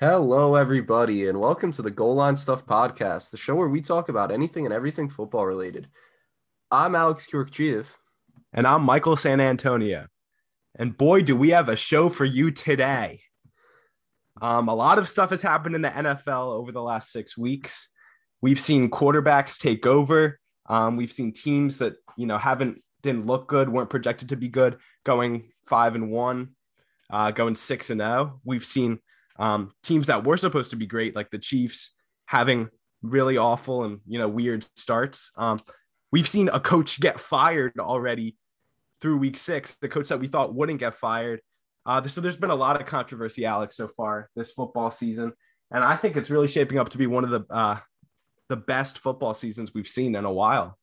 Hello, everybody, and welcome to the Goal Line Stuff Podcast, the show where we talk about anything and everything football related. I'm Alex Kurkchiev. And I'm Michael San Antonio. And boy, do we have a show for you today. Um, a lot of stuff has happened in the NFL over the last six weeks. We've seen quarterbacks take over. Um, we've seen teams that you know haven't didn't look good, weren't projected to be good, going five and one, uh, going six and zero. We've seen um, teams that were supposed to be great, like the Chiefs, having really awful and you know weird starts. Um, we've seen a coach get fired already through week six, the coach that we thought wouldn't get fired. Uh, so there's been a lot of controversy, Alex, so far this football season, and I think it's really shaping up to be one of the uh, the best football seasons we've seen in a while.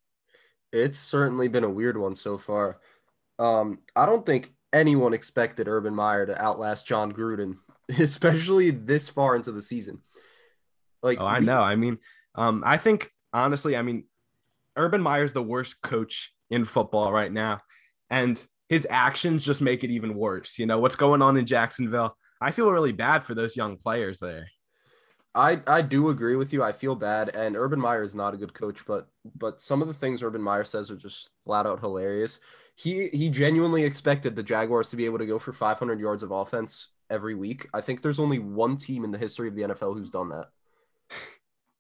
It's certainly been a weird one so far. Um, I don't think anyone expected Urban Meyer to outlast Jon Gruden especially this far into the season. Like, oh, I know. I mean, um, I think honestly, I mean, Urban Meyer's the worst coach in football right now, and his actions just make it even worse. You know what's going on in Jacksonville. I feel really bad for those young players there. I, I do agree with you. I feel bad, and Urban Meyer is not a good coach, but but some of the things Urban Meyer says are just flat out hilarious. He he genuinely expected the Jaguars to be able to go for 500 yards of offense every week. I think there's only one team in the history of the NFL who's done that.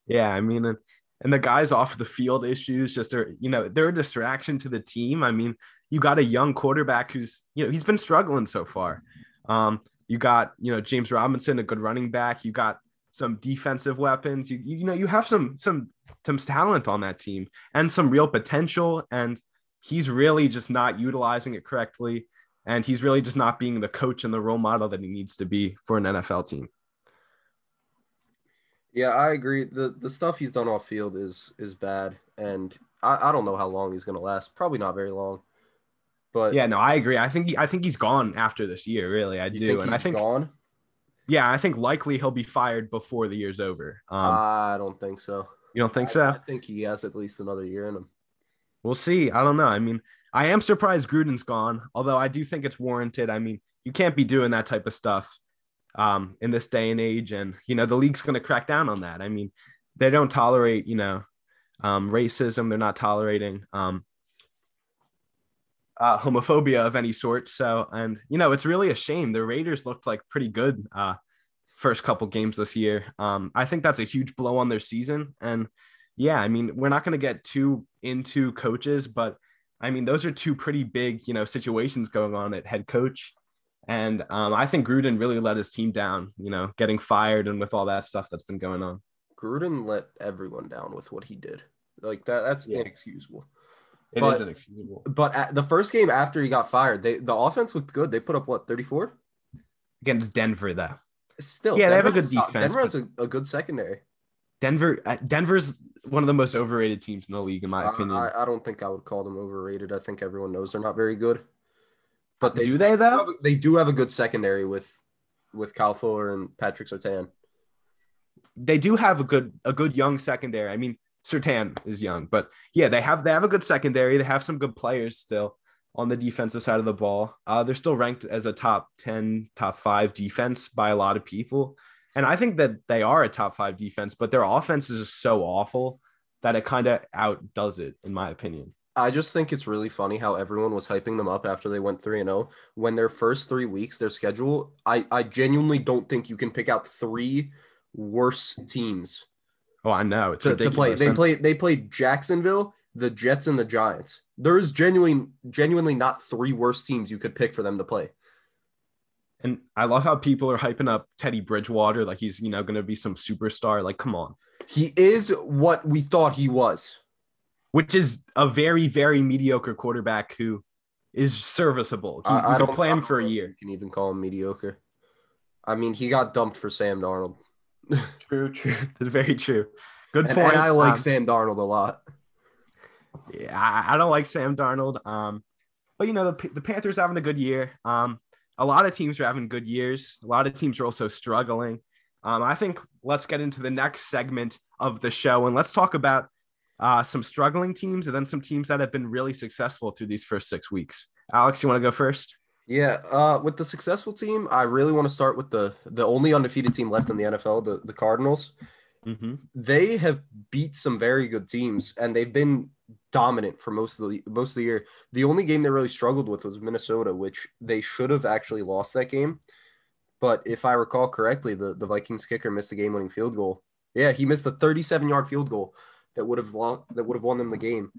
Yeah, I mean, and the guys off the field issues just are, you know, they're a distraction to the team. I mean, you got a young quarterback who's, you know, he's been struggling so far. Um, you got, you know, James Robinson, a good running back. You got some defensive weapons. You, you know, you have some some some talent on that team and some real potential. And he's really just not utilizing it correctly and he's really just not being the coach and the role model that he needs to be for an NFL team. Yeah, I agree. the The stuff he's done off field is is bad, and I, I don't know how long he's going to last. Probably not very long. But yeah, no, I agree. I think he, I think he's gone after this year. Really, I do, and I think gone. Yeah, I think likely he'll be fired before the year's over. Um, I don't think so. You don't think I, so? I think he has at least another year in him. We'll see. I don't know. I mean, I am surprised Gruden's gone, although I do think it's warranted. I mean, you can't be doing that type of stuff um, in this day and age, and you know the league's going to crack down on that. I mean, they don't tolerate you know um, racism. They're not tolerating um, uh, homophobia of any sort. So, and you know, it's really a shame. The Raiders looked like pretty good uh, first couple games this year. Um, I think that's a huge blow on their season. And yeah, I mean, we're not going to get too into coaches, but I mean, those are two pretty big, you know, situations going on at head coach. And um, I think Gruden really let his team down, you know, getting fired and with all that stuff that's been going on. Gruden let everyone down with what he did. Like that, that's yeah. inexcusable. It but, is inexcusable. But the first game after he got fired, they the offense looked good. They put up what 34 against Denver, though. Still, yeah, Denver they have a good defense. Denver has a, a good secondary. Denver, uh, Denver's one of the most overrated teams in the league, in my opinion. I, I, don't think I would call them overrated. I think everyone knows they're not very good. But they, do they though? They do have a good secondary with with Kyle Fuller and Patrick Surtain. They do have a good a good young secondary. I mean, Surtain is young, but yeah, they have they have a good secondary. They have some good players still on the defensive side of the ball. Uh, they're still ranked as a top 10, top five defense by a lot of people. And I think that they are a top five defense, but their offense is just so awful that it kind of outdoes it, in my opinion. I just think it's really funny how everyone was hyping them up after they went 3 and 0 when their first 3 weeks their schedule I I genuinely don't think you can pick out 3 worse teams. Oh, I know. It's to, to play. They play they played Jacksonville, the Jets and the Giants. There's genuinely genuinely not three worse teams you could pick for them to play. And I love how people are hyping up Teddy Bridgewater like he's, you know, going to be some superstar. Like, come on. He is what we thought he was, which is a very, very mediocre quarterback who is serviceable. He, I, I don't play him for a year. You can even call him mediocre. I mean, he got dumped for Sam Darnold. true, true. That's very true. Good and, point. And I like um, Sam Darnold a lot. Yeah, I, I, don't like Sam Darnold. Um, but you know the the Panthers having a good year. Um, a lot of teams are having good years. A lot of teams are also struggling. Um, I think let's get into the next segment of the show and let's talk about uh, some struggling teams and then some teams that have been really successful through these first six weeks. Alex, you want to go first? Yeah, uh, with the successful team, I really want to start with the the only undefeated team left in the NFL, the the Cardinals. Mm-hmm. They have beat some very good teams, and they've been dominant for most of the most of the year. The only game they really struggled with was Minnesota, which they should have actually lost that game. But if I recall correctly, the, the Vikings kicker missed the game winning field goal. Yeah, he missed the 37 yard field goal that would have that would have won them the game.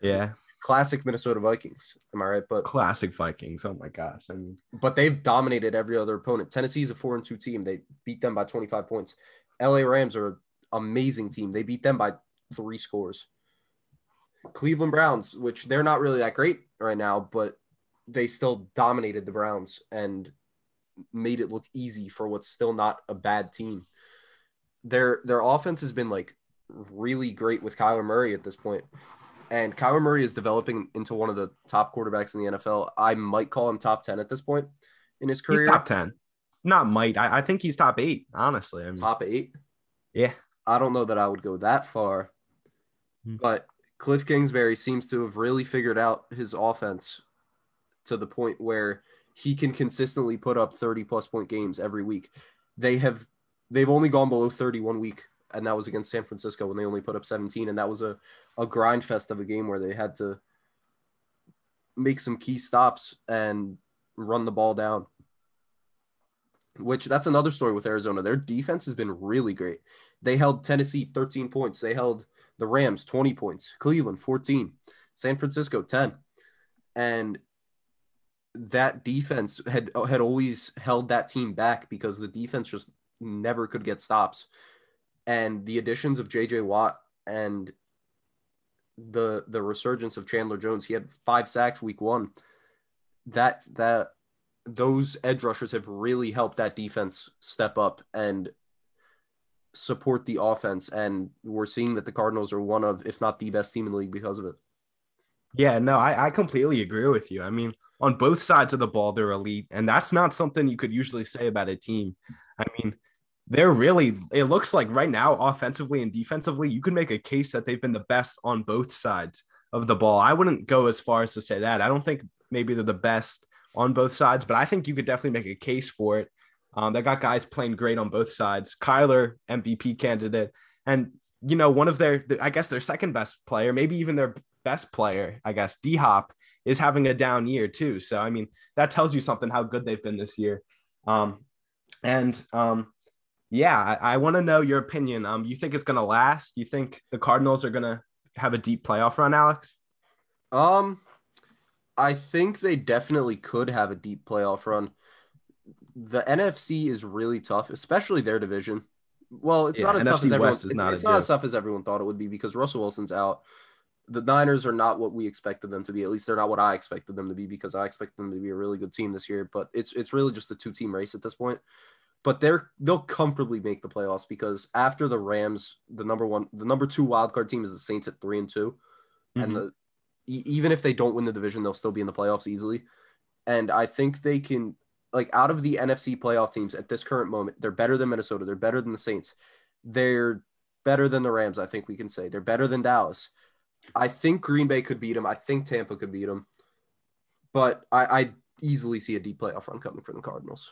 Yeah, Classic Minnesota Vikings. Am I right? But classic Vikings. Oh my gosh. I mean, but they've dominated every other opponent. Tennessee's a four and two team. They beat them by 25 points. LA Rams are an amazing team. They beat them by three scores. Cleveland Browns, which they're not really that great right now, but they still dominated the Browns and made it look easy for what's still not a bad team. Their their offense has been like really great with Kyler Murray at this point. And Kyler Murray is developing into one of the top quarterbacks in the NFL. I might call him top 10 at this point in his career. he's top 10. Not might. I, I think he's top eight, honestly. I mean, top eight. yeah. I don't know that I would go that far, Hmm. but Cliff Kingsbury seems to have really figured out his offense to the point where he can consistently put up 30 plus point games every week. They have they've only gone below 30 one week and that was against San Francisco when they only put up 17 and that was a a grind fest of a game where they had to make some key stops and run the ball down. Which that's another story with Arizona. Their defense has been really great. They held Tennessee 13 points. They held the Rams 20 points, Cleveland 14, San Francisco 10. And that defense had had always held that team back because the defense just never could get stops. And the additions of JJ Watt and the the resurgence of Chandler Jones, he had 5 sacks week 1. That that those edge rushers have really helped that defense step up and support the offense. And we're seeing that the Cardinals are one of, if not the best team in the league because of it. Yeah, no, I, I completely agree with you. I mean, on both sides of the ball, they're elite. And that's not something you could usually say about a team. I mean, they're really, it looks like right now, offensively and defensively, you can make a case that they've been the best on both sides of the ball. I wouldn't go as far as to say that. I don't think maybe they're the best on both sides, but I think you could definitely make a case for it. Um, they got guys playing great on both sides. Kyler, MVP candidate, and you know one of their, I guess their second best player, maybe even their best player, I guess D Hop is having a down year too. So I mean that tells you something how good they've been this year. Um, and um, yeah, I, I want to know your opinion. Um, you think it's gonna last? You think the Cardinals are gonna have a deep playoff run, Alex? Um, I think they definitely could have a deep playoff run. The NFC is really tough, especially their division. Well, it's Yeah, not as tough as everyone. It's, not it's not as tough as everyone thought it would be because Russell Wilson's out. The Niners are not what we expected them to be. At least they're not what I expected them to be because I expect them to be a really good team this year. But it's it's really just a two team race at this point. But they're they'll comfortably make the playoffs because after the Rams, the number one, the number two wild card team is the Saints at three and 2 Mhm. and the even if they don't win the division, they'll still be in the playoffs easily. And I think they can like out of the NFC playoff teams at this current moment, they're better than Minnesota. They're better than the Saints. They're better than the Rams. I think we can say they're better than Dallas. I think Green Bay could beat them. I think Tampa could beat them. But I, I easily see a deep playoff run coming from the Cardinals.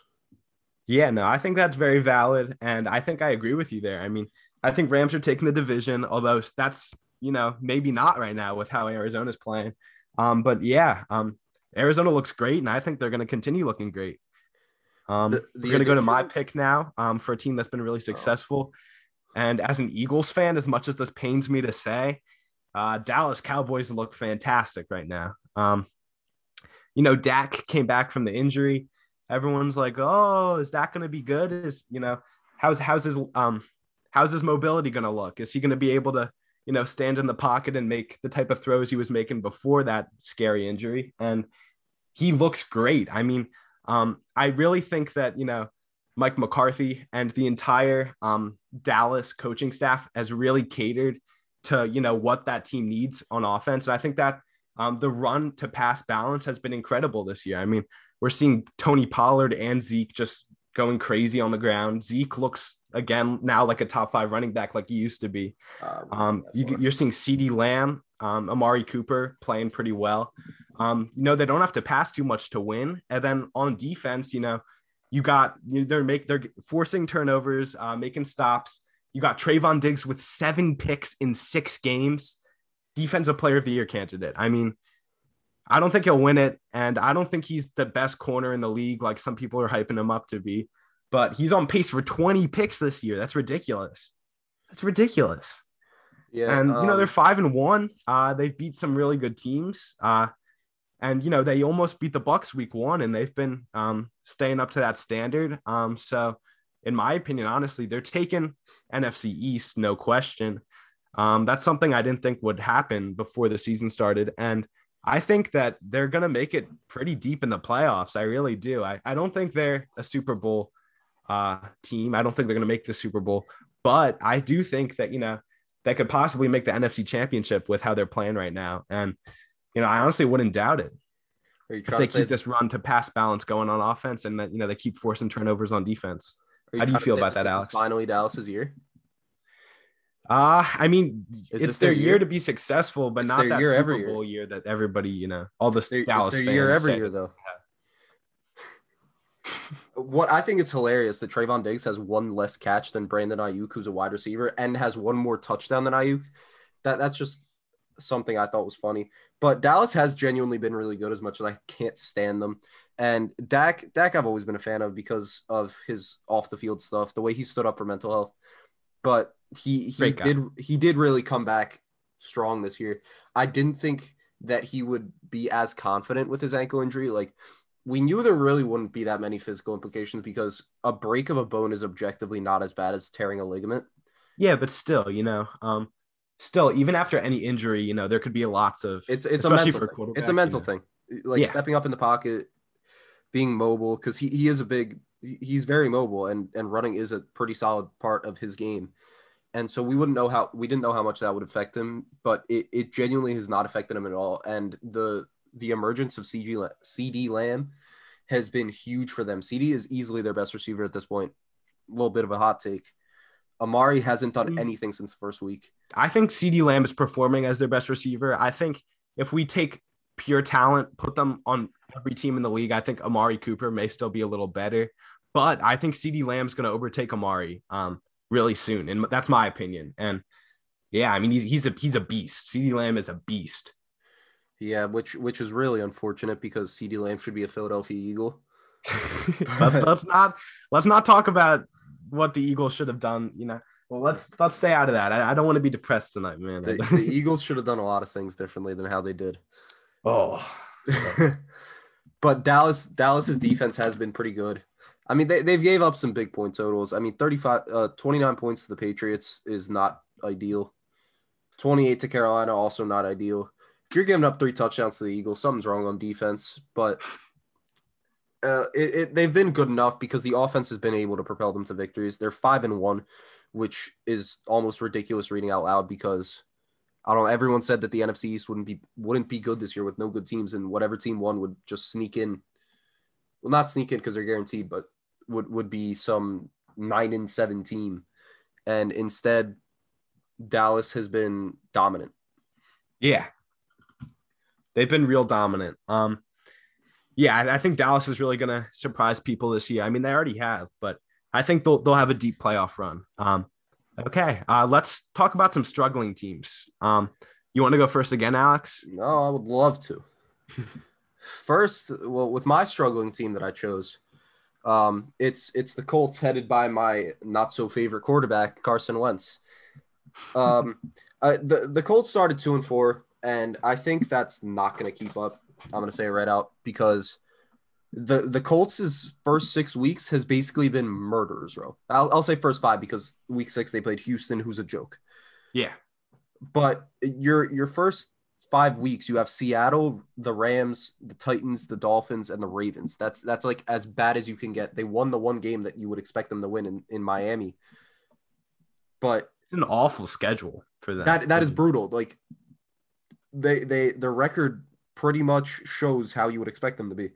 Yeah, no, I think that's very valid. And I think I agree with you there. I mean, I think Rams are taking the division, although that's, you know, maybe not right now with how Arizona's playing. Um, but yeah, um, Arizona looks great, and I think they're going to continue looking great. Um, The- the we're going to go to my pick now um, for a team that's been really successful. And as an Eagles fan, as much as this pains me to say, uh, Dallas Cowboys look fantastic right now. Um, you know, Dak came back from the injury everyone's like, "Oh, is that going to be good? Is you know, how's how's his um how's his mobility going to look? Is he going to be able to you know stand in the pocket and make the type of throws he was making before that scary injury?" And he looks great. I mean, um, I really think that you know Mike McCarthy and the entire um, Dallas coaching staff has really catered to you know what that team needs on offense. And I think that um, the run to pass balance has been incredible this year. I mean, we're seeing Tony Pollard and Zeke just going crazy on the ground. Zeke looks again now like a top five running back like he used to be. Uh, Um, you, you're seeing CeeDee Lamb, um, Amari Cooper playing pretty well. Um, you know, they don't have to pass too much to win. And then on defense, you know, you got you they're make they're forcing turnovers, uh, making stops. You got Trevon Diggs with seven picks in six games, defensive player of the year candidate. I mean, I don't think he'll win it, and I don't think he's the best corner in the league, like some people are hyping him up to be. But he's on pace for 20 picks this year. That's ridiculous. That's ridiculous. Yeah, and um, you know they're um, five and one. Uh, they've beat some really good teams. Uh, and you know they almost beat the Bucs week one, and they've been um, staying up to that standard. Um, so, in my opinion, honestly, they're taking NFC East, no question. Um, that's something I didn't think would happen before the season started, and I think that they're gonna make it pretty deep in the playoffs. I really do. I, I don't think they're a Super Bowl uh, team. I don't think they're gonna make the Super Bowl, but I do think that you know they could possibly make the NFC Championship with how they're playing right now, and you know, I honestly wouldn't doubt it. if they keep that- this run to pass balance going on offense and that you know they keep forcing turnovers on defense. How do you feel about that, Alex? Finally, Dallas's year. Uh, I mean, Is it's their, their year? year? to be successful, but it's not that year Super every Bowl year. year. that everybody, you know, all the their, Dallas it's their year every year though. what I think it's hilarious that Trevon Diggs has one less catch than Brandon Aiyuk, who's a wide receiver, and has one more touchdown than Aiyuk. That that's just something I thought was funny. But Dallas has genuinely been really good as much as I can't stand them. And Dak, Dak, I've always been a fan of because of his off the field stuff, the way he stood up for mental health. But he he did he did really come back strong this year. I didn't think that he would be as confident with his ankle injury. Like we knew there really wouldn't be that many physical implications because a break of a bone is objectively not as bad as tearing a ligament. Yeah, but still, you know, um, still, even after any injury, you know, there could be lots of it's it's a mental thing. It's a mental you know. thing. Like yeah. stepping up in the pocket, being mobile, because he, he is a big he's very mobile and and running is a pretty solid part of his game. And so we wouldn't know how we didn't know how much that would affect him, but it, it genuinely has not affected him at all. And the the emergence of CG CeeDee Lamb has been huge for them. CeeDee is easily their best receiver at this point. A little bit of a hot take. Amari hasn't done mm. anything since the first week. I think CeeDee Lamb is performing as their best receiver. I think if we take pure talent, put them on every team in the league, I think Amari Cooper may still be a little better. But I think CeeDee Lamb's going to overtake Amari um, really soon, and that's my opinion. And yeah, I mean he's he's a he's a beast. CeeDee Lamb is a beast. Yeah, which which is really unfortunate because CeeDee Lamb should be a Philadelphia Eagle. let's, let's not let's not talk about what the Eagles should have done. You know, well, let's let's stay out of that. I, I don't want to be depressed tonight, man. The, the Eagles should have done a lot of things differently than how they did. Oh, but Dallas Dallas's defense has been pretty good. I mean, they they've gave up some big point totals. I mean, 35 uh 29 points to the Patriots is not ideal. 28 to Carolina also not ideal. If you're giving up three touchdowns to the Eagles, something's wrong on defense, but uh, it, it, they've been good enough because the offense has been able to propel them to victories. They're five and one, which is almost ridiculous reading out loud because I don't know. Everyone said that the NFC East wouldn't be wouldn't be good this year with no good teams, and whatever team won would just sneak in. Well, not sneak in because they're guaranteed, but would would be some nine and seven team, and instead, Dallas has been dominant. Yeah, they've been real dominant. Um, yeah, I think Dallas is really going to surprise people this year. I mean, they already have, but I think they'll they'll have a deep playoff run. Um, okay, uh, let's talk about some struggling teams. Um, you want to go first again, Alex? No, I would love to. first, well, with my struggling team that I chose, um, it's it's the Colts headed by my not so favorite quarterback Carson Wentz. Um, uh, the the Colts started two and four, and I think that's not going to keep up. I'm going to say it right out because the the Colts' first six weeks has basically been murders, row. I'll, I'll say first five because week six they played Houston, who's a joke. Yeah, but your your first five weeks you have Seattle, the Rams, the Titans, the Dolphins, and the Ravens. That's that's like as bad as you can get. They won the one game that you would expect them to win in, in Miami, but it's an awful schedule for them. That that is mm. brutal. Like they they the record pretty much shows how you would expect them to be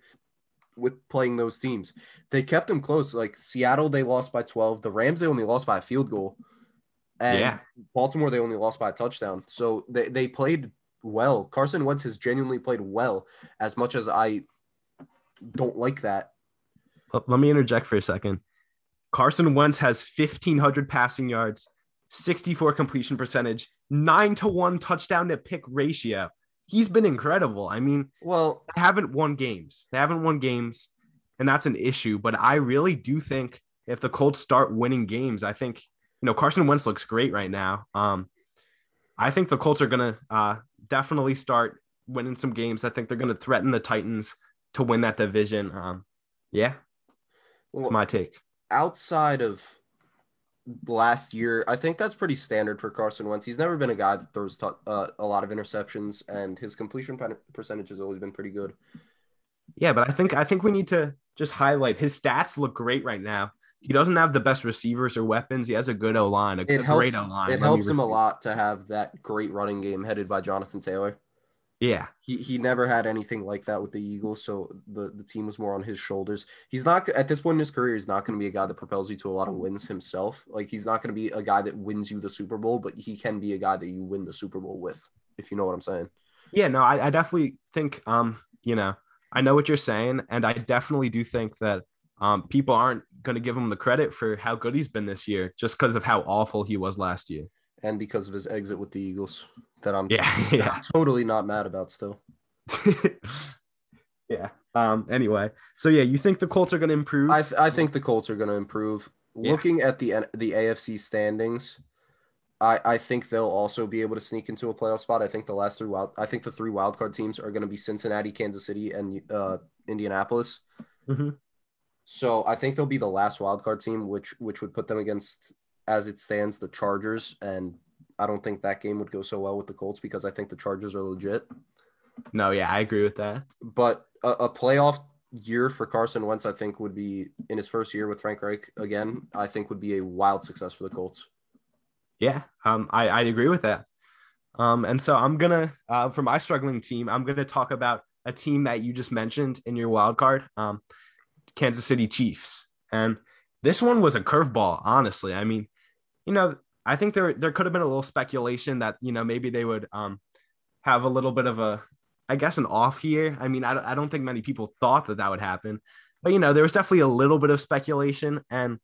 with playing those teams. They kept them close. Like Seattle, they lost by 12. The Rams, they only lost by a field goal. And yeah. Baltimore, they only lost by a touchdown. So they, they played well. Carson Wentz has genuinely played well, as much as I don't like that. Let me interject for a second. Carson Wentz has 1,500 passing yards, 64 completion percentage, nine to one touchdown to pick ratio. He's been incredible. I mean, well, they haven't won games. They haven't won games, and that's an issue. But I really do think if the Colts start winning games, I think you know Carson Wentz looks great right now. Um, I think the Colts are gonna uh, definitely start winning some games. I think they're gonna threaten the Titans to win that division. Um, yeah, well, that's my take. Outside of last year, I think that's pretty standard for Carson Wentz. He's never been a guy that throws t- uh, a lot of interceptions, and his completion percentage has always been pretty good. Yeah, but I think I think we need to just highlight his stats look great right now. He doesn't have the best receivers or weapons. He has a good O line, a, it great O line. It helps him a lot to have that great running game headed by Jonathan Taylor. Yeah. He he never had anything like that with the Eagles, so the, the team was more on his shoulders. He's not at this point in his career, he's not going to be a guy that propels you to a lot of wins himself. Like he's not going to be a guy that wins you the Super Bowl, but he can be a guy that you win the Super Bowl with, if you know what I'm saying. Yeah, no, I, I definitely think um, you know, I know what you're saying, and I definitely do think that um people aren't gonna give him the credit for how good he's been this year just because of how awful he was last year. And because of his exit with the Eagles that I'm yeah, t- yeah. I'm totally not mad about still. yeah. Um. Anyway, so yeah, you think the Colts are going to improve? I th- I think the Colts are going to improve. Yeah. Looking at the the AFC standings, I I think they'll also be able to sneak into a playoff spot. I think the last three wild I think the three wild card teams are going to be Cincinnati, Kansas City, and uh, Indianapolis. Mm-hmm. So I think they'll be the last wild card team, which which would put them against, as it stands, the Chargers, and I don't think that game would go so well with the Colts because I think the Chargers are legit. No, yeah, I agree with that. But a, a playoff year for Carson Wentz, I think, would be in his first year with Frank Reich again. I think would be a wild success for the Colts. Yeah, um, I I agree with that. Um, and so I'm gonna uh, for my struggling team, I'm gonna talk about a team that you just mentioned in your wild card, um, Kansas City Chiefs, and this one was a curveball. Honestly, I mean, you know, I think there there could have been a little speculation that you know maybe they would um, have a little bit of a I guess an off year. I mean, I, I don't think many people thought that that would happen, but you know, there was definitely a little bit of speculation, and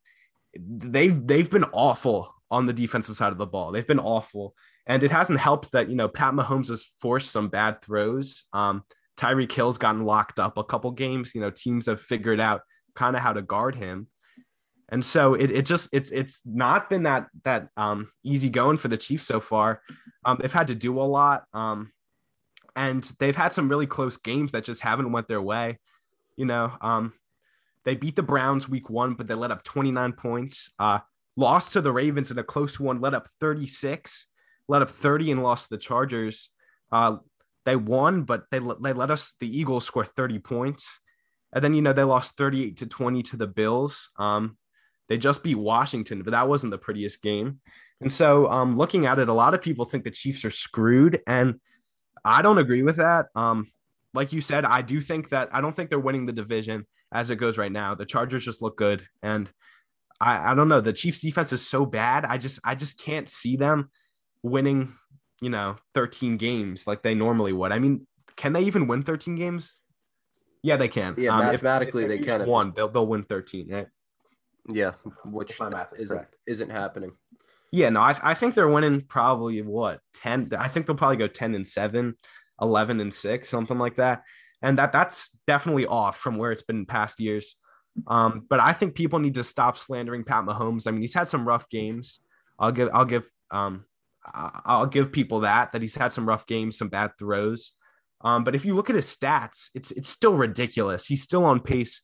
they've they've been awful on the defensive side of the ball. They've been awful, and it hasn't helped that you know Pat Mahomes has forced some bad throws. Um, Tyreek Hill's gotten locked up a couple games. You know, teams have figured out kind of how to guard him. And so it, it just it's it's not been that that um, easy going for the Chiefs so far. Um, they've had to do a lot, um, and they've had some really close games that just haven't went their way. You know, um, they beat the Browns week one, but they let up 29 points. Uh, lost to the Ravens in a close one, let up 36, let up 30, and lost to the Chargers. Uh, they won, but they they let us the Eagles score 30 points, and then you know they lost 38 to 20 to the Bills. Um, they just beat Washington, but that wasn't the prettiest game. And so, um, looking at it, a lot of people think the Chiefs are screwed, and I don't agree with that. Um, like you said, I do think that I don't think they're winning the division as it goes right now. The Chargers just look good, and I, I don't know. The Chiefs' defense is so bad. I just I just can't see them winning, you know, 13 games like they normally would. I mean, can they even win 13 games? Yeah, they can. Yeah, um, mathematically if, if they, they can. One, they'll they'll win 13, right? Yeah, which is isn't, isn't happening. Yeah, no, I, I think they're winning probably what 10. I think they'll probably go 10 and 7, 11 and 6, something like that. And that that's definitely off from where it's been in past years. Um, but I think people need to stop slandering Pat Mahomes. I mean, he's had some rough games. I'll give I'll give um I'll give people that that he's had some rough games, some bad throws. Um, but if you look at his stats, it's it's still ridiculous. He's still on pace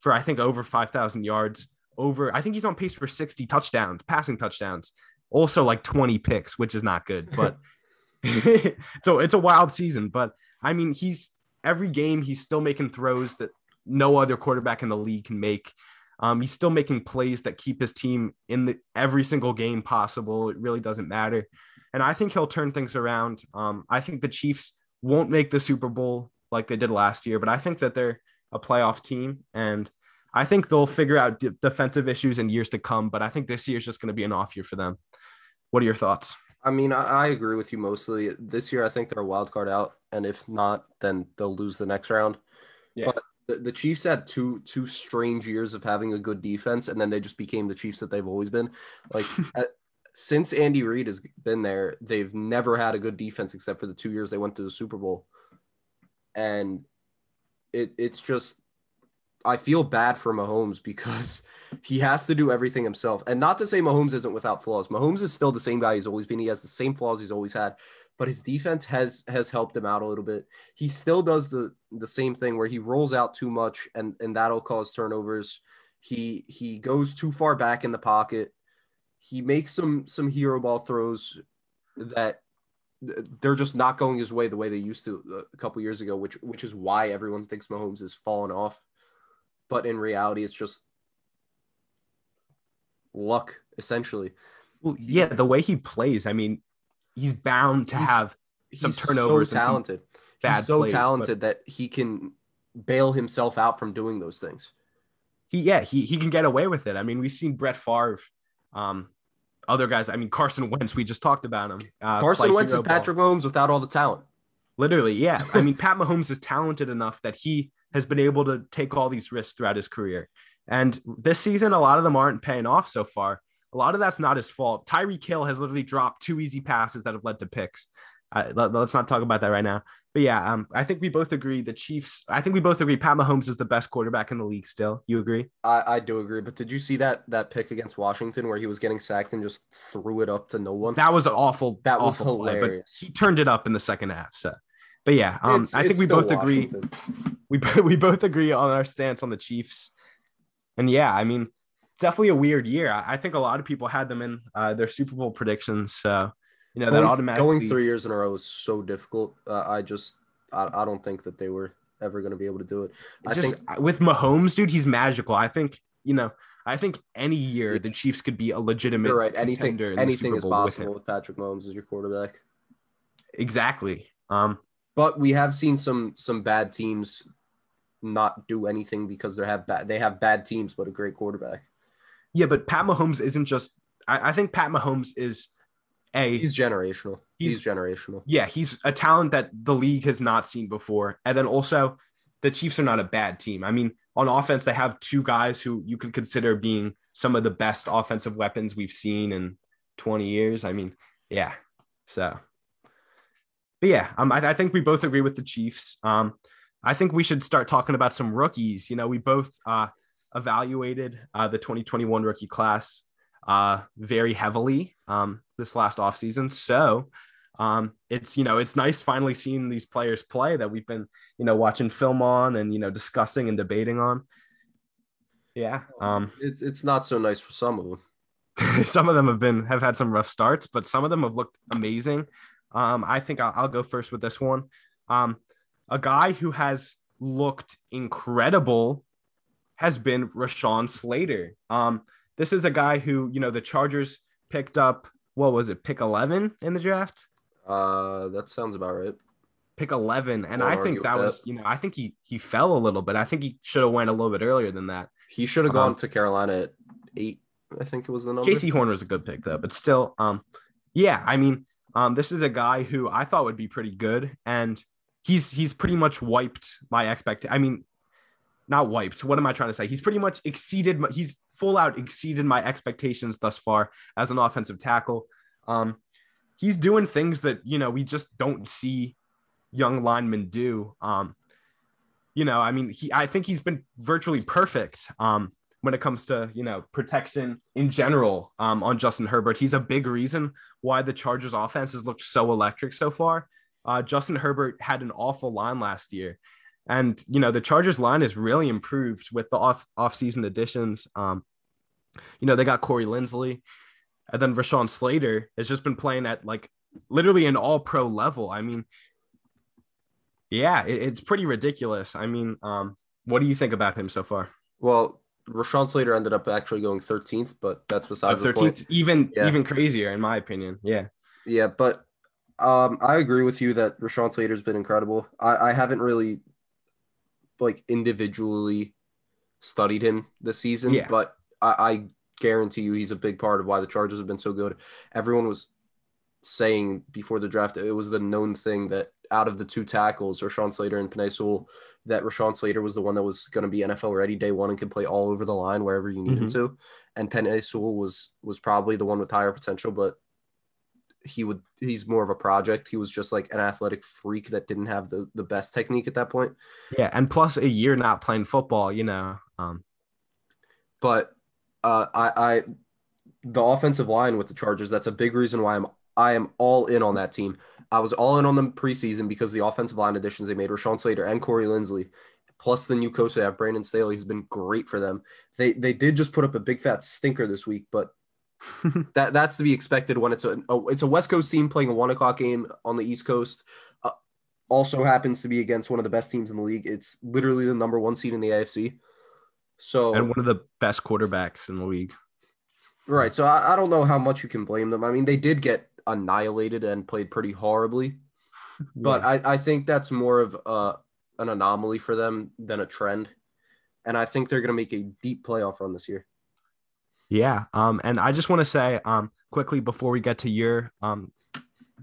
for I think over 5,000 yards, over, I think he's on pace for 60 touchdowns, passing touchdowns, also like 20 picks, which is not good, but so it's a wild season. But I mean, he's every game, he's still making throws that no other quarterback in the league can make. Um, he's still making plays that keep his team in the every single game possible. It really doesn't matter. And I think he'll turn things around. Um, I think the Chiefs won't make the Super Bowl like they did last year, but I think that they're a playoff team. And I think they'll figure out defensive issues in years to come, but I think this year is just going to be an off year for them. What are your thoughts? I mean, I, I agree with you mostly. This year, I think they're a wild card out, and if not, then they'll lose the next round. Yeah. But the, the Chiefs had two two strange years of having a good defense, and then they just became the Chiefs that they've always been. Like at, since Andy Reid has been there, they've never had a good defense except for the two years they went to the Super Bowl, and it it's just I feel bad for Mahomes because he has to do everything himself. And not to say Mahomes isn't without flaws. Mahomes is still the same guy he's always been. He has the same flaws he's always had, but his defense has has helped him out a little bit. He still does the the same thing where he rolls out too much and and that'll cause turnovers. He he goes too far back in the pocket. He makes some some hero ball throws that they're just not going his way the way they used to a couple years ago, which which is why everyone thinks Mahomes has fallen off but in reality, it's just luck, essentially. Well, yeah, the way he plays, I mean, he's bound to He's- have some He's turnovers so talented. bad He's so plays, but- talented that he can bail himself out from doing those things. he yeah he he can get away with it. I mean, we've seen Brett Favre, um, other guys. I mean, Carson Wentz. We just talked about him. Uh, Carson Wentz is ball. Patrick Mahomes without all the talent. Literally, yeah. I mean, Pat Mahomes is talented enough that he has been able to take all these risks throughout his career. And this season, a lot of them aren't paying off so far. A lot of that's not his fault. Tyreek Hill has literally dropped two easy passes that have led to picks. Uh, let, us not talk about that right now. But yeah, um, I think we both agree the Chiefs. I think we both agree Pat Mahomes is the best quarterback in the league. Still, you agree? I, I do agree, but did you see that that pick against Washington where he was getting sacked and just threw it up to no one? That was an awful. That was awful play, but hilarious. he turned it up in the second half. So, but yeah, um, It's- I think we both agree. We we both agree on our stance on the Chiefs. And yeah, I mean, definitely a weird year. I, I think a lot of people had them in uh, their Super Bowl predictions. So, you know, that Going, automatically going three years in a row is so difficult. Uh, I just I, I don't think that they were ever going to be able to do it. I just think with Mahomes, dude, he's magical. I think, you know, I think any year the Chiefs could be a legitimate you're right. Anything contender in the anything is Bowl with possible with Patrick Mahomes as your quarterback. Exactly. Um, But we have seen some some bad teams not do anything because they have bad they have bad teams but a great quarterback. yeah, but Pat Mahomes isn't just I, I think Pat Mahomes is a He's generational. He's, He's- generational. yeah, he's a talent that the league has not seen before. And then also, the Chiefs are not a bad team. I mean, on offense, they have two guys who you could consider being some of the best offensive weapons we've seen in 20 years. I mean, yeah. So, but yeah, um, I, I think we both agree with the Chiefs. Um, I think we should start talking about some rookies. You know, we both uh, evaluated uh, the 2021 rookie class uh, very heavily um, this last offseason. So, um, it's you know it's nice finally seeing these players play that we've been you know watching film on and you know discussing and debating on. Yeah, um, It's it's not so nice for some of them. some of them have been have had some rough starts, but some of them have looked amazing. Um, I think I'll, I'll go first with this one. Um, a guy who has looked incredible has been Rashawn Slater. Um, this is a guy who you know the Chargers picked up. What was it? Pick eleven in the draft. Uh, that sounds about right. pick 11 and i think that that. was you know i think he he fell a little bit i think he should have went a little bit earlier than that He should have gone Um, to Carolina at eight. I think it was the number. Jaycee Horn was a good pick though but still um yeah i mean um this is a guy who i thought would be pretty good and he's he's pretty much wiped my expect i mean not wiped what am i trying to say? He's pretty much exceeded my, he's full out exceeded my expectations thus far as an offensive tackle. Um he's doing things that you know we just don't see young linemen do. Um you know i mean he i think he's been virtually perfect. Um when it comes to you know protection in general um, on Justin Herbert. He's a big reason why the Chargers offense has looked so electric so far. Uh, Justin Herbert had an awful line last year, and you know the Chargers line has really improved with the off off season additions. Um, you know they got Corey Linsley, and then Rashawn Slater has just been playing at like literally an All Pro level. I mean, yeah, it- it's pretty ridiculous. I mean, um, what do you think about him so far? Well, Rashawn Slater ended up actually going 13th, but that's besides the point. Even Yeah. even crazier in my opinion. Yeah, Yeah, but um, I agree with you that Rashawn Slater's been incredible. I, I haven't really like individually studied him this season, Yeah. but I, I guarantee you he's a big part of why the Chargers have been so good. Everyone was saying before the draft, it was the known thing that out of the two tackles, Rashawn Slater and Penei Sewell, that Rashawn Slater was the one that was going to be NFL ready day one and could play all over the line wherever you need him Mm-hmm. to. And Penei Sewell was was probably the one with higher potential, but he would he's more of a project. He was just like an athletic freak that didn't have the the best technique at that point. Yeah, and plus a year not playing football, you know. Um, But uh, I, I the offensive line with the Chargers, that's a big reason why I'm I am all in on that team. I was all in on them preseason because the offensive line additions they made, Rashawn Slater and Corey Linsley, plus the new coach they have, Brandon Staley, has been great for them. They they did just put up a big fat stinker this week, but that that's to be expected when it's a, a it's a West Coast team playing a one o'clock game on the East Coast. Uh, also happens to be against one of the best teams in the league. It's literally the number one seed in the AFC. So and one of the best quarterbacks in the league. Right. So I, I don't know how much you can blame them. I mean, they did get annihilated and played pretty horribly, but I, I think that's more of uh, an anomaly for them than a trend. And I think they're going to make a deep playoff run this year. Yeah. Um, and I just want to say, um, quickly before we get to your um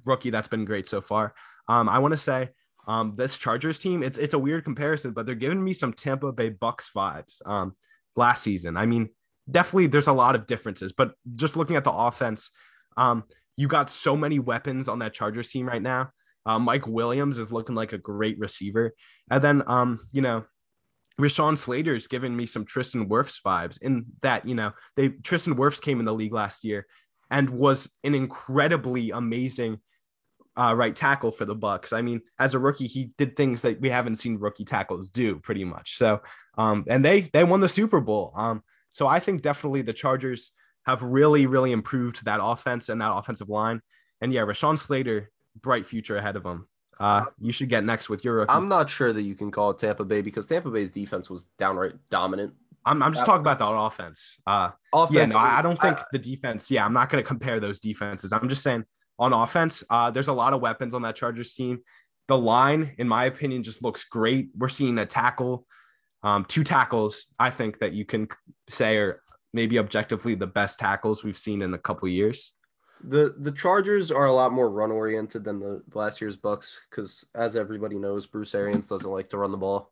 rookie that's been great so far. Um, I want to say, um, this Chargers team, it's it's a weird comparison, but they're giving me some Tampa Bay Bucs vibes. Um, last season. I mean, definitely there's a lot of differences, but just looking at the offense, um, you got so many weapons on that Chargers team right now. Uh, Mike Williams is looking like a great receiver, and then um, you know, Rashawn Slater's giving me some Tristan Wirfs vibes in that, you know, they Tristan Wirfs came in the league last year and was an incredibly amazing uh, right tackle for the Bucs. I mean, as a rookie, he did things that we haven't seen rookie tackles do pretty much. So, um, and they they won the Super Bowl. Um, so I think definitely the Chargers have really really improved that offense and that offensive line. And yeah, Rashawn Slater, bright future ahead of him. Uh, you should get next with your rookie. I'm not sure that you can call it Tampa Bay because Tampa Bay's defense was downright dominant. I'm, I'm just That talking about was- the offense. Uh, yeah, Offense, no, I I don't think the defense. Yeah, I'm not going to compare those defenses. I'm just saying on offense, uh, there's a lot of weapons on that Chargers team. The line, in my opinion, just looks great. We're seeing a tackle, um, two tackles. I think that you can say are maybe objectively the best tackles we've seen in a couple years. The the Chargers are a lot more run oriented than the last year's Bucs because, as everybody knows, Bruce Arians doesn't like to run the ball.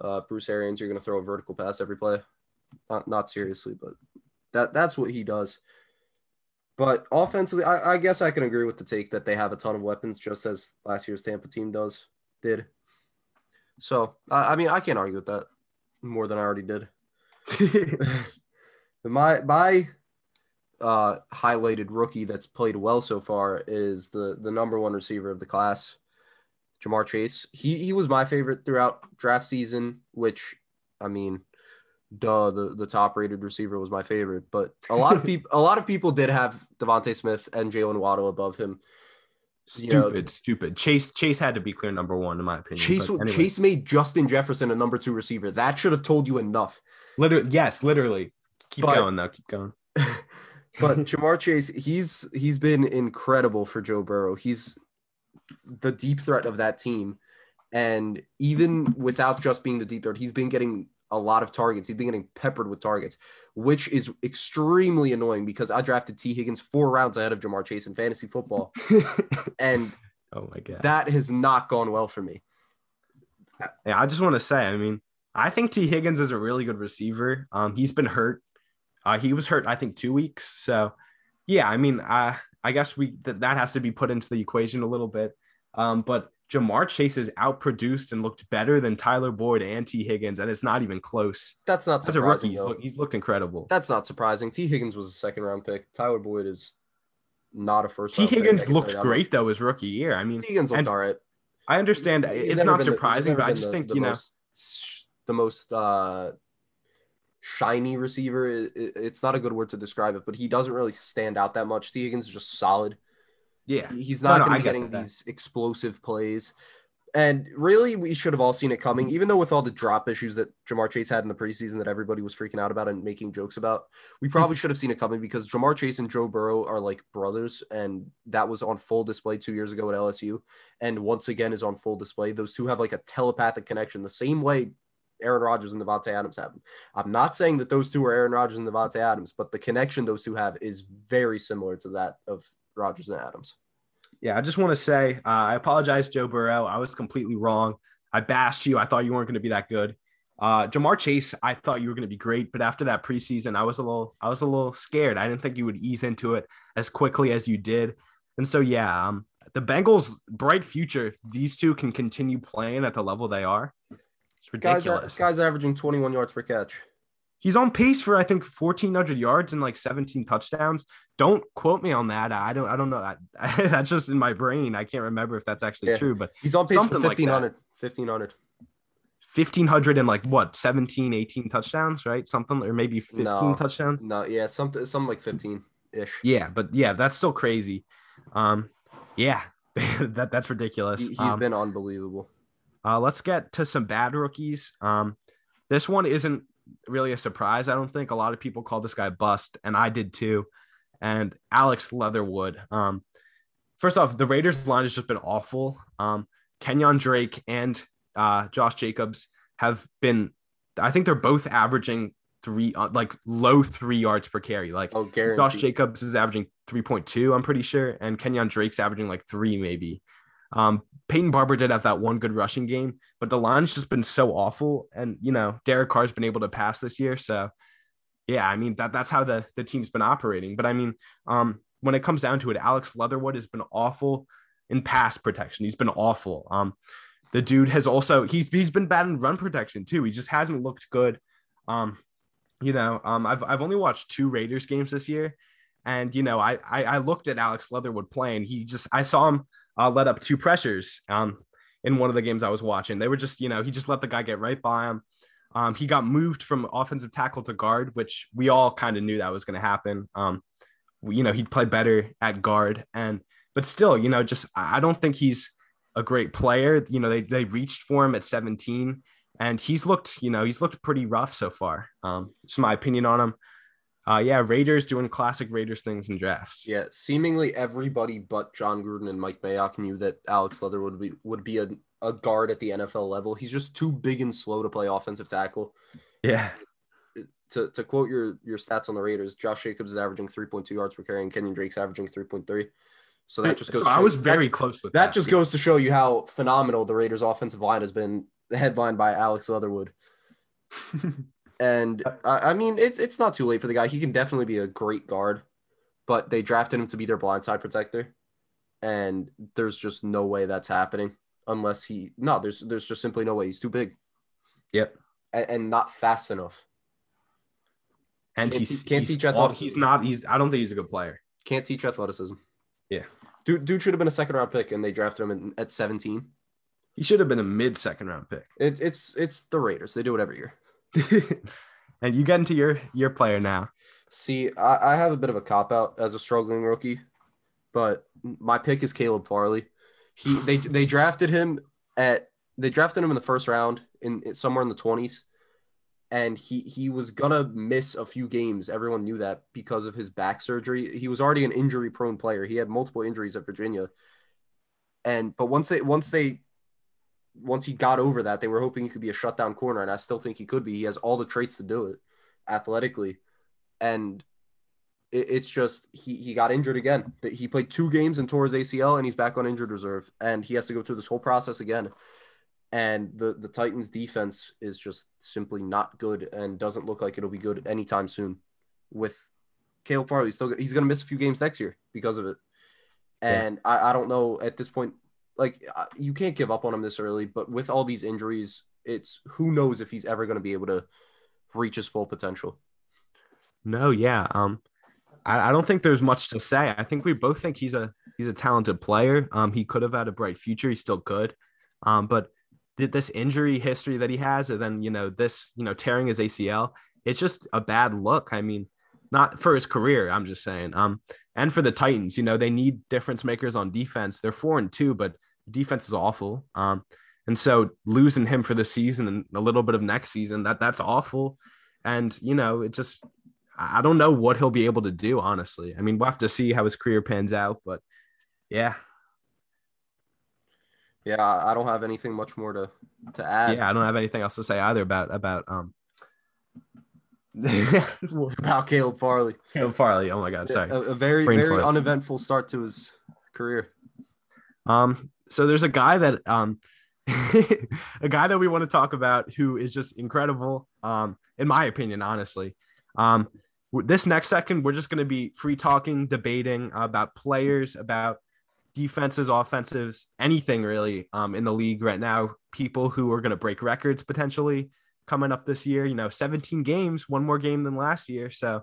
Uh, Bruce Arians, you're going to throw a vertical pass every play. Not not seriously, but that that's what he does. But offensively, I, I guess I can agree with the take that they have a ton of weapons, just as last year's Tampa team does did. So I, I mean, I can't argue with that more than I already did. my my uh, highlighted rookie that's played well so far is the the number one receiver of the class, Ja'Marr Chase. He he was my favorite throughout draft season, which I mean, duh, the, the top rated receiver was my favorite. But a lot of people a lot of people did have DeVonta Smith and Jalen Waddle above him. You know- stupid, stupid. Chase Chase had to be clear number one in my opinion. Chase anyway, Chase made Justin Jefferson a number two receiver. That should have told you enough. literally, yes, literally. Keep But- going though. Keep going. But Ja'Marr Chase, he's he's been incredible for Joe Burrow. He's the deep threat of that team. And even without just being the deep threat, he's been getting a lot of targets. He's been getting peppered with targets, which is extremely annoying because I drafted Tee Higgins four rounds ahead of Ja'Marr Chase in fantasy football. And oh my god. that has not gone well for me. Yeah, I just want to say, I mean, I think Tee Higgins is a really good receiver. Um, he's been hurt. Uh, he was hurt, I think, two weeks. So, yeah, I mean, uh, I guess we that that has to be put into the equation a little bit. Um, but Ja'Marr Chase is outproduced and looked better than Tyler Boyd and Tee Higgins, and it's not even close. That's not As a rookie, surprising. he's, look, he's looked incredible. That's not surprising. Tee Higgins was a second round pick. Tyler Boyd is not a first. Tee Higgins looked great though his rookie year. I mean, Tee Higgins looked all right. I understand He's- he's it's not been the- surprising, but I just the- think the you know the most uh, shiny receiver. It- it- it's not a good word to describe it, but he doesn't really stand out that much. Tee Higgins is just solid. yeah. He's not no, going I to be get getting that. these explosive plays. And really, we should have all seen it coming, even though with all the drop issues that Ja'Marr Chase had in the preseason that everybody was freaking out about and making jokes about. We probably should have seen it coming because Ja'Marr Chase and Joe Burrow are like brothers, and that was on full display two years ago at LSU, and once again is on full display. Those two have like a telepathic connection, the same way Aaron Rodgers and Davante Adams have. I'm not saying that those two are Aaron Rodgers and Davante Adams, but the connection those two have is very similar to that of Rodgers and Adams. Yeah, I just want to say uh, I apologize, Joe Burrow. I was completely wrong. I bashed you. I thought you weren't going to be that good. Uh, Ja'Marr Chase, I thought you were going to be great, but after that preseason, I was a little, I was a little scared. I didn't think you would ease into it as quickly as you did, and so yeah, um, the Bengals' bright future. If these two can continue playing at the level they are, it's Guys, ridiculous. guys averaging 21 yards per catch. He's on pace for I think 1,400 yards and like 17 touchdowns. Don't quote me on that. I don't. I don't know. That that's just in my brain. I can't remember if that's actually Yeah. true. But He's on pace for like 1500. 1500. 1,500 and like what 17, 18 touchdowns, right? Something or maybe 15 No. touchdowns. No, yeah, something something like 15 ish. Yeah, but yeah, that's still crazy. Um, yeah, that that's ridiculous. He, he's Um, been unbelievable. Uh, let's get to some bad rookies. Um, this one isn't really a surprise. I don't think a lot of people call this guy bust, and I did too. And Alex Leatherwood. Um, first off, the Raiders line has just been awful. Um, Kenyan Drake and uh, Josh Jacobs have been. I think they're both averaging three, uh, like low three yards per carry. Like Oh, Josh. Jacobs is averaging 3.2, I'm pretty sure, and Kenyan Drake's averaging like three, maybe. Um, Peyton Barber did have that one good rushing game, but the line's just been so awful. And you know, Derek Carr's been able to pass this year. So yeah, I mean that that's how the, the team's been operating. But I mean, um, when it comes down to it, Alex Leatherwood has been awful in pass protection. He's been awful. Um, the dude has also he's he's been bad in run protection too. He just hasn't looked good. Um, you know, um, I've I've only watched two Raiders games this year, and you know, I I, I looked at Alex Leatherwood playing. He just I saw him uh, let up two pressures um in one of the games I was watching. They were just you know he just let the guy get right by him. Um, he got moved from offensive tackle to guard, which we all kind of knew that was going to happen. Um, you know, he'd play better at guard, and but still, you know, just I don't think he's a great player. You know, they they reached for him at 17, and he's looked, you know, he's looked pretty rough so far. Um, just my opinion on him. Uh, yeah, Raiders doing classic Raiders things in drafts. Yeah, seemingly everybody but Jon Gruden and Mike Mayock knew that Alex Leatherwood would be would be a, a guard at the NFL level. He's just too big and slow to play offensive tackle. Yeah, To, to quote your your stats on the Raiders, Josh Jacobs is averaging 3.2 yards per carry and Kenyan Drake's averaging 3.3. So that just goes. So to I was very that, close with that just goes to show you how phenomenal the Raiders offensive line has been headlined by Alex Leatherwood. And uh, I, I mean, it's it's not too late for the guy. He can definitely be a great guard, but they drafted him to be their blindside protector, and there's just no way that's happening unless he. No, there's there's just simply no way. He's too big Yep. and, and not fast enough. and Can't he's can't he's, teach athleticism. he's not. He's. I don't think he's a good player. Can't teach athleticism. Yeah. Dude, dude should have been a second round pick, and they drafted him in, at 17. He should have been a mid second round pick. It's it's it's the Raiders. They do it every year. and you get into your your player now. See, I, I have a bit of a cop out as a struggling rookie, but my pick is Caleb Farley. He they they drafted him at they drafted him in the first round in, in somewhere in the twenties, and he he was gonna miss a few games. Everyone knew that because of his back surgery. He was already an injury prone player. He had multiple injuries at Virginia, and but once they once they once he got over that, they were hoping he could be a shutdown corner, and I still think he could be. He has all the traits to do it athletically, and it, it's just he he got injured again. He played two games and tore his ACL, and he's back on injured reserve, and he has to go through this whole process again. And the the Titans defense is just simply not good, and doesn't look like it'll be good anytime soon. With Caleb Farley, still he's going to miss a few games next year because of it, Yeah. and I, I don't know at this point. Like uh, you can't give up on him this early, but with all these injuries, it's who knows if he's ever going to be able to reach his full potential. No, yeah. Um, I, I don't think there's much to say. I think we both think he's a he's a talented player. Um, he could have had a bright future. He still could. Um, but th- this injury history that he has, and then you know this, you know, tearing his ACL, it's just a bad look. I mean, not for his career. I'm just saying. Um, and for the Titans, you know, they need difference makers on defense. They're four and two, but defense is awful. Um, and so losing him for the season and a little bit of next season, that that's awful. And you know, it just I don't know what he'll be able to do, honestly. I mean, we'll have to see how his career pans out, but yeah, Yeah, I don't have anything much more to to add. yeah, I don't have anything else to say either about about um about Caleb Farley. Caleb Farley. Oh my God, sorry. A, a very Brain very uneventful start to his career. Um, so there's a guy that um a guy that we want to talk about who is just incredible, um, in my opinion, honestly. Um, this next second, we're just gonna be free talking, debating about players, about defenses, offensives, anything really um in the league right now, people who are gonna break records potentially coming up this year. You know, 17 games, one more game than last year. So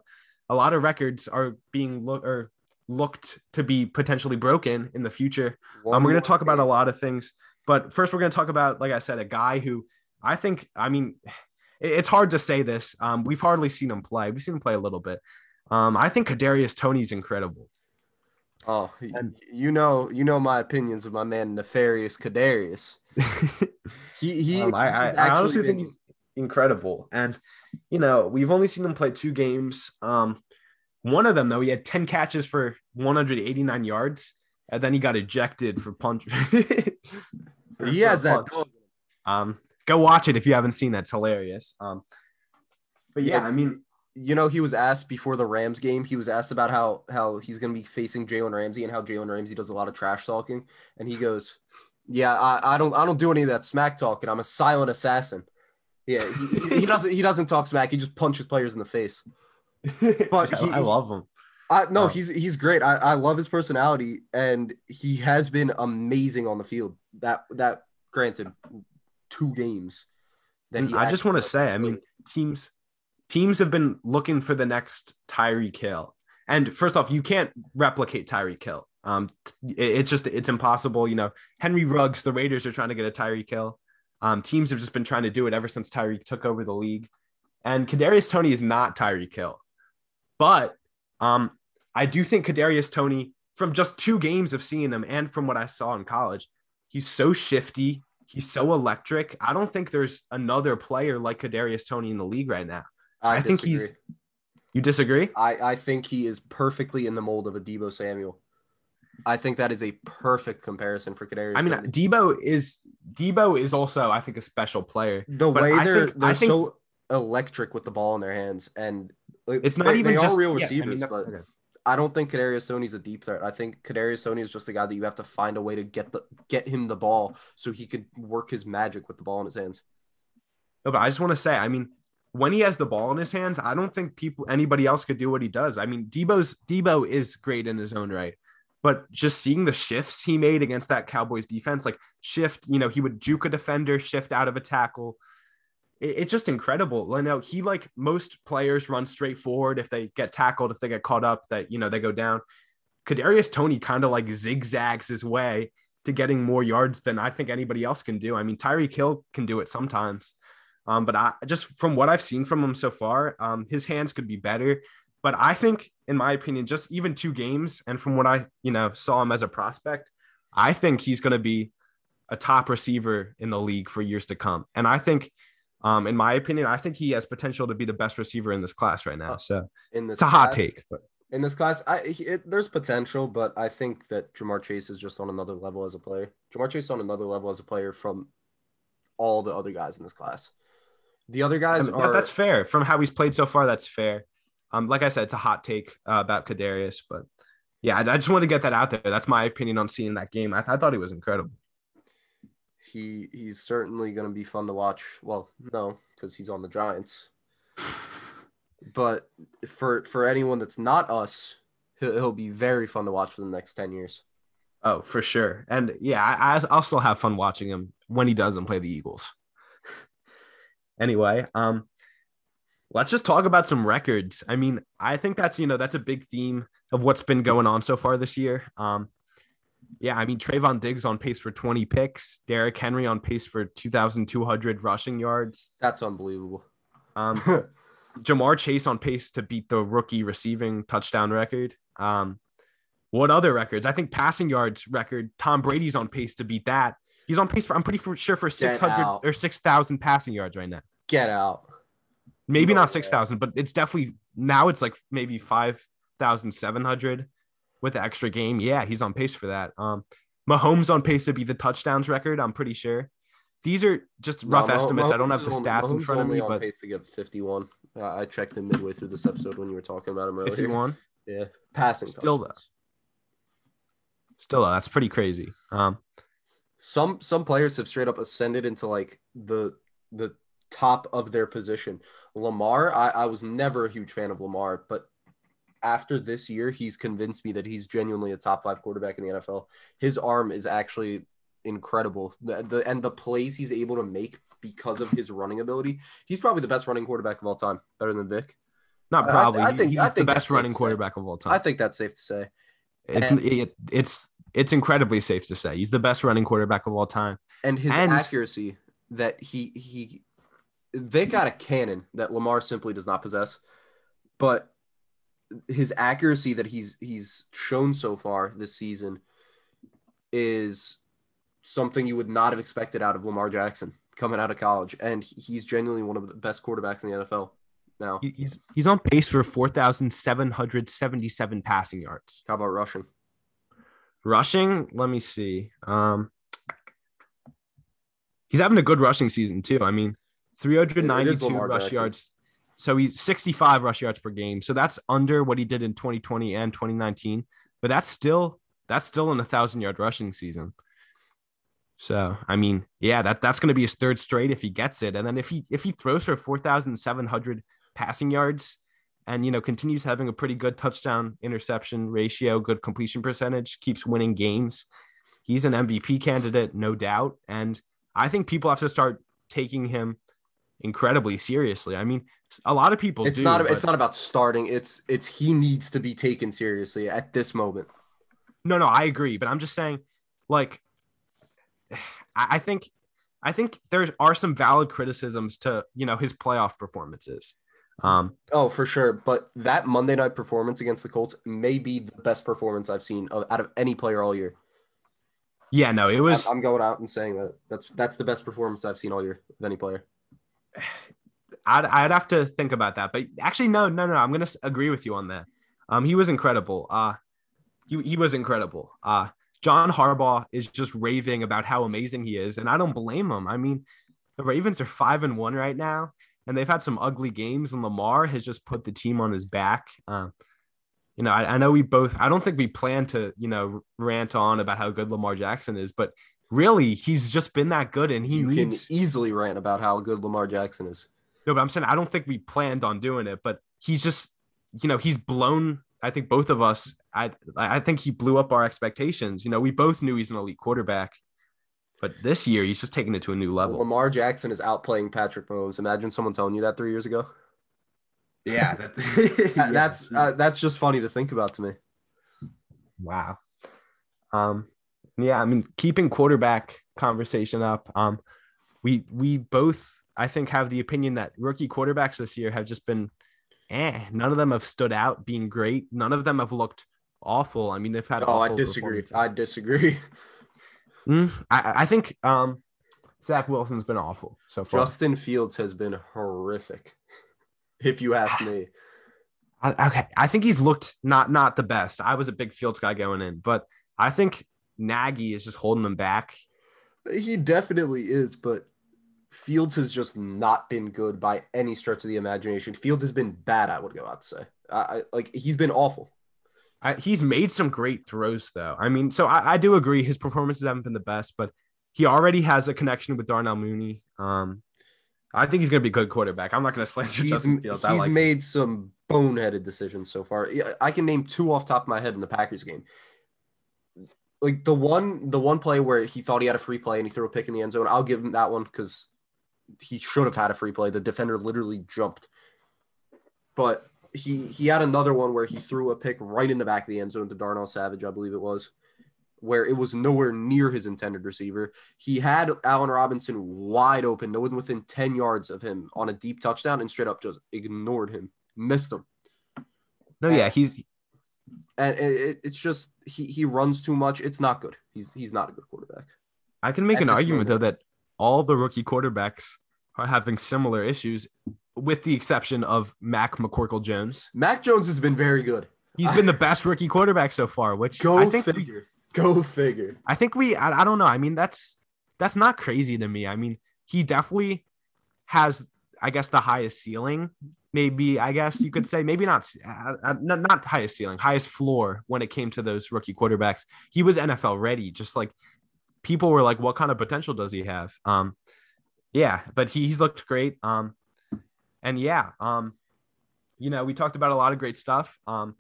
a lot of records are being look or looked to be potentially broken in the future. Um, we're going to talk about a lot of things, but first we're going to talk about, like I said, a guy who I think, I mean, it's hard to say this. Um, we've hardly seen him play. We've seen him play a little bit. Um, I think Kadarius Toney's incredible. Oh, And- you know, you know my opinions of my man Nefarious Kadarius. He he. Um, I, I, I honestly been- think he's incredible. And, you know, we've only seen him play two games. Um, one of them, though, he had 10 catches for 189 yards, and then he got ejected for punch. for- he for has that. Um, go watch it if you haven't seen that. It's hilarious. Um, but yeah, Yeah. I mean, You know, he was asked before the Rams game. He was asked about how how he's going to be facing Jalen Ramsey and how Jalen Ramsey does a lot of trash talking, and he goes, "Yeah, I, I don't I don't do any of that smack talking. I'm a silent assassin." Yeah, he, he doesn't he doesn't talk smack. He just punches players in the face. But I- he- I love him. I no, Oh. he's he's great. I, I love his personality, and he has been amazing on the field. That that granted, two games. That And I just want to say, I mean, teams teams have been looking for the next Tyreek Hill. And first off, you can't replicate Tyreek Hill. Um, it- it's just it's impossible. You know, Henry Ruggs, the Raiders are trying to get a Tyreek Hill. Um, teams have just been trying to do it ever since Tyreek took over the league. And Kadarius Toney is not Tyreek Hill, but um, I do think Kadarius Toney, from just two games of seeing him and from what I saw in college, he's so shifty. He's so electric. I don't think there's another player like Kadarius Toney in the league right now. I, I think he's- You disagree? I I think he is perfectly in the mold of a Deebo Samuel. I think that is a perfect comparison for Kadarius. I mean, Toney. Deebo is Deebo is also, I think, a special player. the but way I they're think- they're think- so electric with the ball in their hands, and like, It's not they, even they just are real yeah, I mean, receivers, but okay. I don't think Kadarius Toney's a deep threat. I think Kadarius Toney is just a guy that you have to find a way to get the get him the ball so he could work his magic with the ball in his hands. No, but I just want to say, I mean, when he has the ball in his hands, I don't think people anybody else could do what he does. I mean, Deebo's Deebo is great in his own right. But just seeing the shifts he made against that Cowboys defense, like shift, you know, he would juke a defender, shift out of a tackle. It- it's just incredible. I know he like most players run straight forward if they get tackled, if they get caught up, that you know they go down. Kadarius Toney kind of like zigzags his way to getting more yards than I think anybody else can do. I mean, Tyreek Hill can do it sometimes. Um, but I just from what I've seen from him so far, um, his hands could be better. But I think, in my opinion, just even two games, and from what I you know saw him as a prospect, I think he's going to be a top receiver in the league for years to come. And I think, um, in my opinion, I think he has potential to be the best receiver in this class right now. So In this it's a hot class- take. But In this class, I it, there's potential, but I think that Ja'Marr Chase is just on another level as a player. Ja'Marr Chase is on another level as a player from all the other guys in this class. The other I guys mean, are that's fair. From how he's played so far, that's fair. Um, like I said, it's a hot take uh, about Kadarius, but yeah, I, I just want to get that out there. That's my opinion on seeing that game. I, I thought he was incredible. He he's certainly going to be fun to watch. Well, no, because he's on the Giants. But for for anyone that's not us, he'll, he'll be very fun to watch for the next ten years. Oh, for sure. And yeah, I, I- I'll still have fun watching him when he doesn't play the Eagles. anyway, um, let's just talk about some records. I mean, I think that's you know that's a big theme of what's been going on so far this year. Um, yeah, I mean Trevon Diggs on pace for 20 picks, Derrick Henry on pace for 2,200 rushing yards. That's unbelievable. Um, Ja'Marr Chase on pace to beat the rookie receiving touchdown record. Um, what other records? I think passing yards record. Tom Brady's on pace to beat that. He's on pace for. I'm pretty for, sure for 600 or 6,000 passing yards right now. Get out. Maybe No not 6,000, but it's definitely now it's like maybe 5,700 with the extra game. Yeah, he's on pace for that. Um, Mahomes on pace to be the touchdowns record. I'm pretty sure. these are just rough No, estimates. I don't have the stats in Mahomes front of only me, on but pace to get 51. Uh, I checked him midway through this episode when you were talking about him earlier. 51. Yeah, passing Still, touchdowns. Still, though, that's pretty crazy. Um, Some some players have straight up ascended into like the the top of their position. Lamar, I, I was never a huge fan of Lamar, but after this year, he's convinced me that he's genuinely a top five quarterback in the NFL. His arm is actually incredible. The, the and the plays he's able to make because of his running ability. He's probably the best running quarterback of all time, better than Vick. not I- I- probably. I think- he's I the think that's best running quarterback of all time. I think that's safe to say. It's And- it, it's it's incredibly safe to say he's the best running quarterback of all time. and his And- accuracy that he he they got a cannon that Lamar simply does not possess, but his accuracy that he's he's shown so far this season is something you would not have expected out of Lamar Jackson coming out of college, and he's genuinely one of the best quarterbacks in the NFL now. He's he's on pace for four thousand seven hundred seventy seven passing yards. How about rushing? Rushing, let me see. Um, he's having a good rushing season too. I mean, three hundred ninety two rush Jackson. yards. So he's sixty five rush yards per game. So that's under what he did in twenty twenty and twenty nineteen. But that's still that's still in a thousand yard rushing season. So I mean, yeah, that that's going to be his third straight if he gets it, and then if he if he throws for four thousand seven hundred passing yards, and you know continues having a pretty good touchdown interception ratio, good completion percentage, keeps winning games, he's an MVP candidate, no doubt. And I think people have to start taking him incredibly seriously. I mean, a lot of people It's do, not but- it's not about starting. It's it's he needs to be taken seriously at this moment. No, no, I agree, but I'm just saying, like, I, think, I think there are some valid criticisms to you know his playoff performances. Um, Oh, for sure. But that Monday night performance against the Colts may be the best performance I've seen of, out of any player all year. yeah, no, it was. I'm, I'm going out and saying that that's that's the best performance I've seen all year of any player. I'd, I'd have to think about that, but actually, no, no, no. I'm gonna agree with you on that. Um, he was incredible. Uh, he he was incredible. Uh, John Harbaugh is just raving about how amazing he is, and I don't blame him. I mean, the Ravens are five and one right now, and they've had some ugly games, and Lamar has just put the team on his back. Um, you know, I, I know we both. I don't think we plan to, you know, rant on about how good Lamar Jackson is, but really, he's just been that good, and he you needs. can easily rant about how good Lamar Jackson is. No, but I'm saying I don't think we planned on doing it, but he's just, you know, he's blown. I think both of us. I I think he blew up our expectations. You know, we both knew he's an elite quarterback, but this year he's just taking it to a new level. Lamar Jackson is outplaying Patrick Mahomes. Imagine someone telling you that three years ago. Yeah, That- that's uh, that's just funny to think about to me. wow. Um, yeah, I mean, keeping quarterback conversation up. Um, we we both I think have the opinion that rookie quarterbacks this year have just been, eh. None of them have stood out being great. None of them have looked awful. I mean, they've had. Oh, I disagree. I disagree. Mm, I, I think um, Zach Wilson's been awful so far. Justin Fields has been horrific, if you ask me. I, okay, I think he's looked not not the best. I was a big Fields guy going in, but I think Nagy is just holding them back. He definitely is, but Fields has just not been good by any stretch of the imagination. Fields has been bad. I would go out to say, I, I like he's been awful. I, he's made some great throws though. I mean, so I, I do agree his performances haven't been the best, but he already has a connection with Darnell Mooney. Um, I think he's going to be a good quarterback. I'm not going to slander He's, Justin Fields. I he's like him. made some boneheaded decisions so far. I can name two off top of my head in the Packers game. Like the one, the one play where he thought he had a free play and he threw a pick in the end zone. I'll give him that one because he should have had a free play. The defender literally jumped. But he he had another one where he threw a pick right in the back of the end zone to Darnell Savage, I believe it was, where it was nowhere near his intended receiver. He had Allen Robinson wide open, no one within 10 yards of him on a deep touchdown, and straight up just ignored him, missed him. No, yeah, he's And it, it- it's just he he runs too much. It's not good. He's he's not a good quarterback. I can make at an argument moment. though that all the rookie quarterbacks are having similar issues, with the exception of Mac McCorkle Jones. Mac Jones has been very good. He's been the best rookie quarterback so far, which Go I think figure. Go figure. I think we I, I don't know. I mean, that's that's not crazy to me. I mean, he definitely has, I guess, the highest ceiling. Maybe I guess you could say maybe not uh, uh, not, not highest ceiling, highest floor when it came to those rookie quarterbacks. He was NFL ready, just like people were like, "What kind of potential does he have?" Um, yeah, but he, he's looked great. Um, and yeah, um, you know, we talked about a lot of great stuff. Um,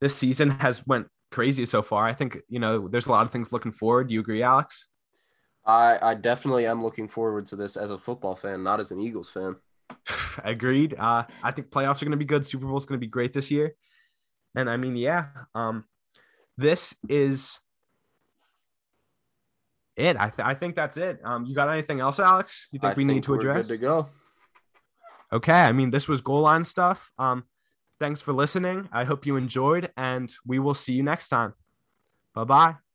this season has went crazy so far. I think you know there's a lot of things looking forward. Do you agree, Alex? I I definitely am looking forward to this as a football fan, not as an Eagles fan. Agreed. Uh, I think playoffs are going to be good. Super Bowl is going to be great this year. And I mean, yeah, um, this is it. I, th- I think that's it. Um, you got anything else, Alex? You think I we think need to we're address? Good to go. Okay. I mean, this was goal line stuff. Um, thanks for listening. I hope you enjoyed, and we will see you next time. Bye bye.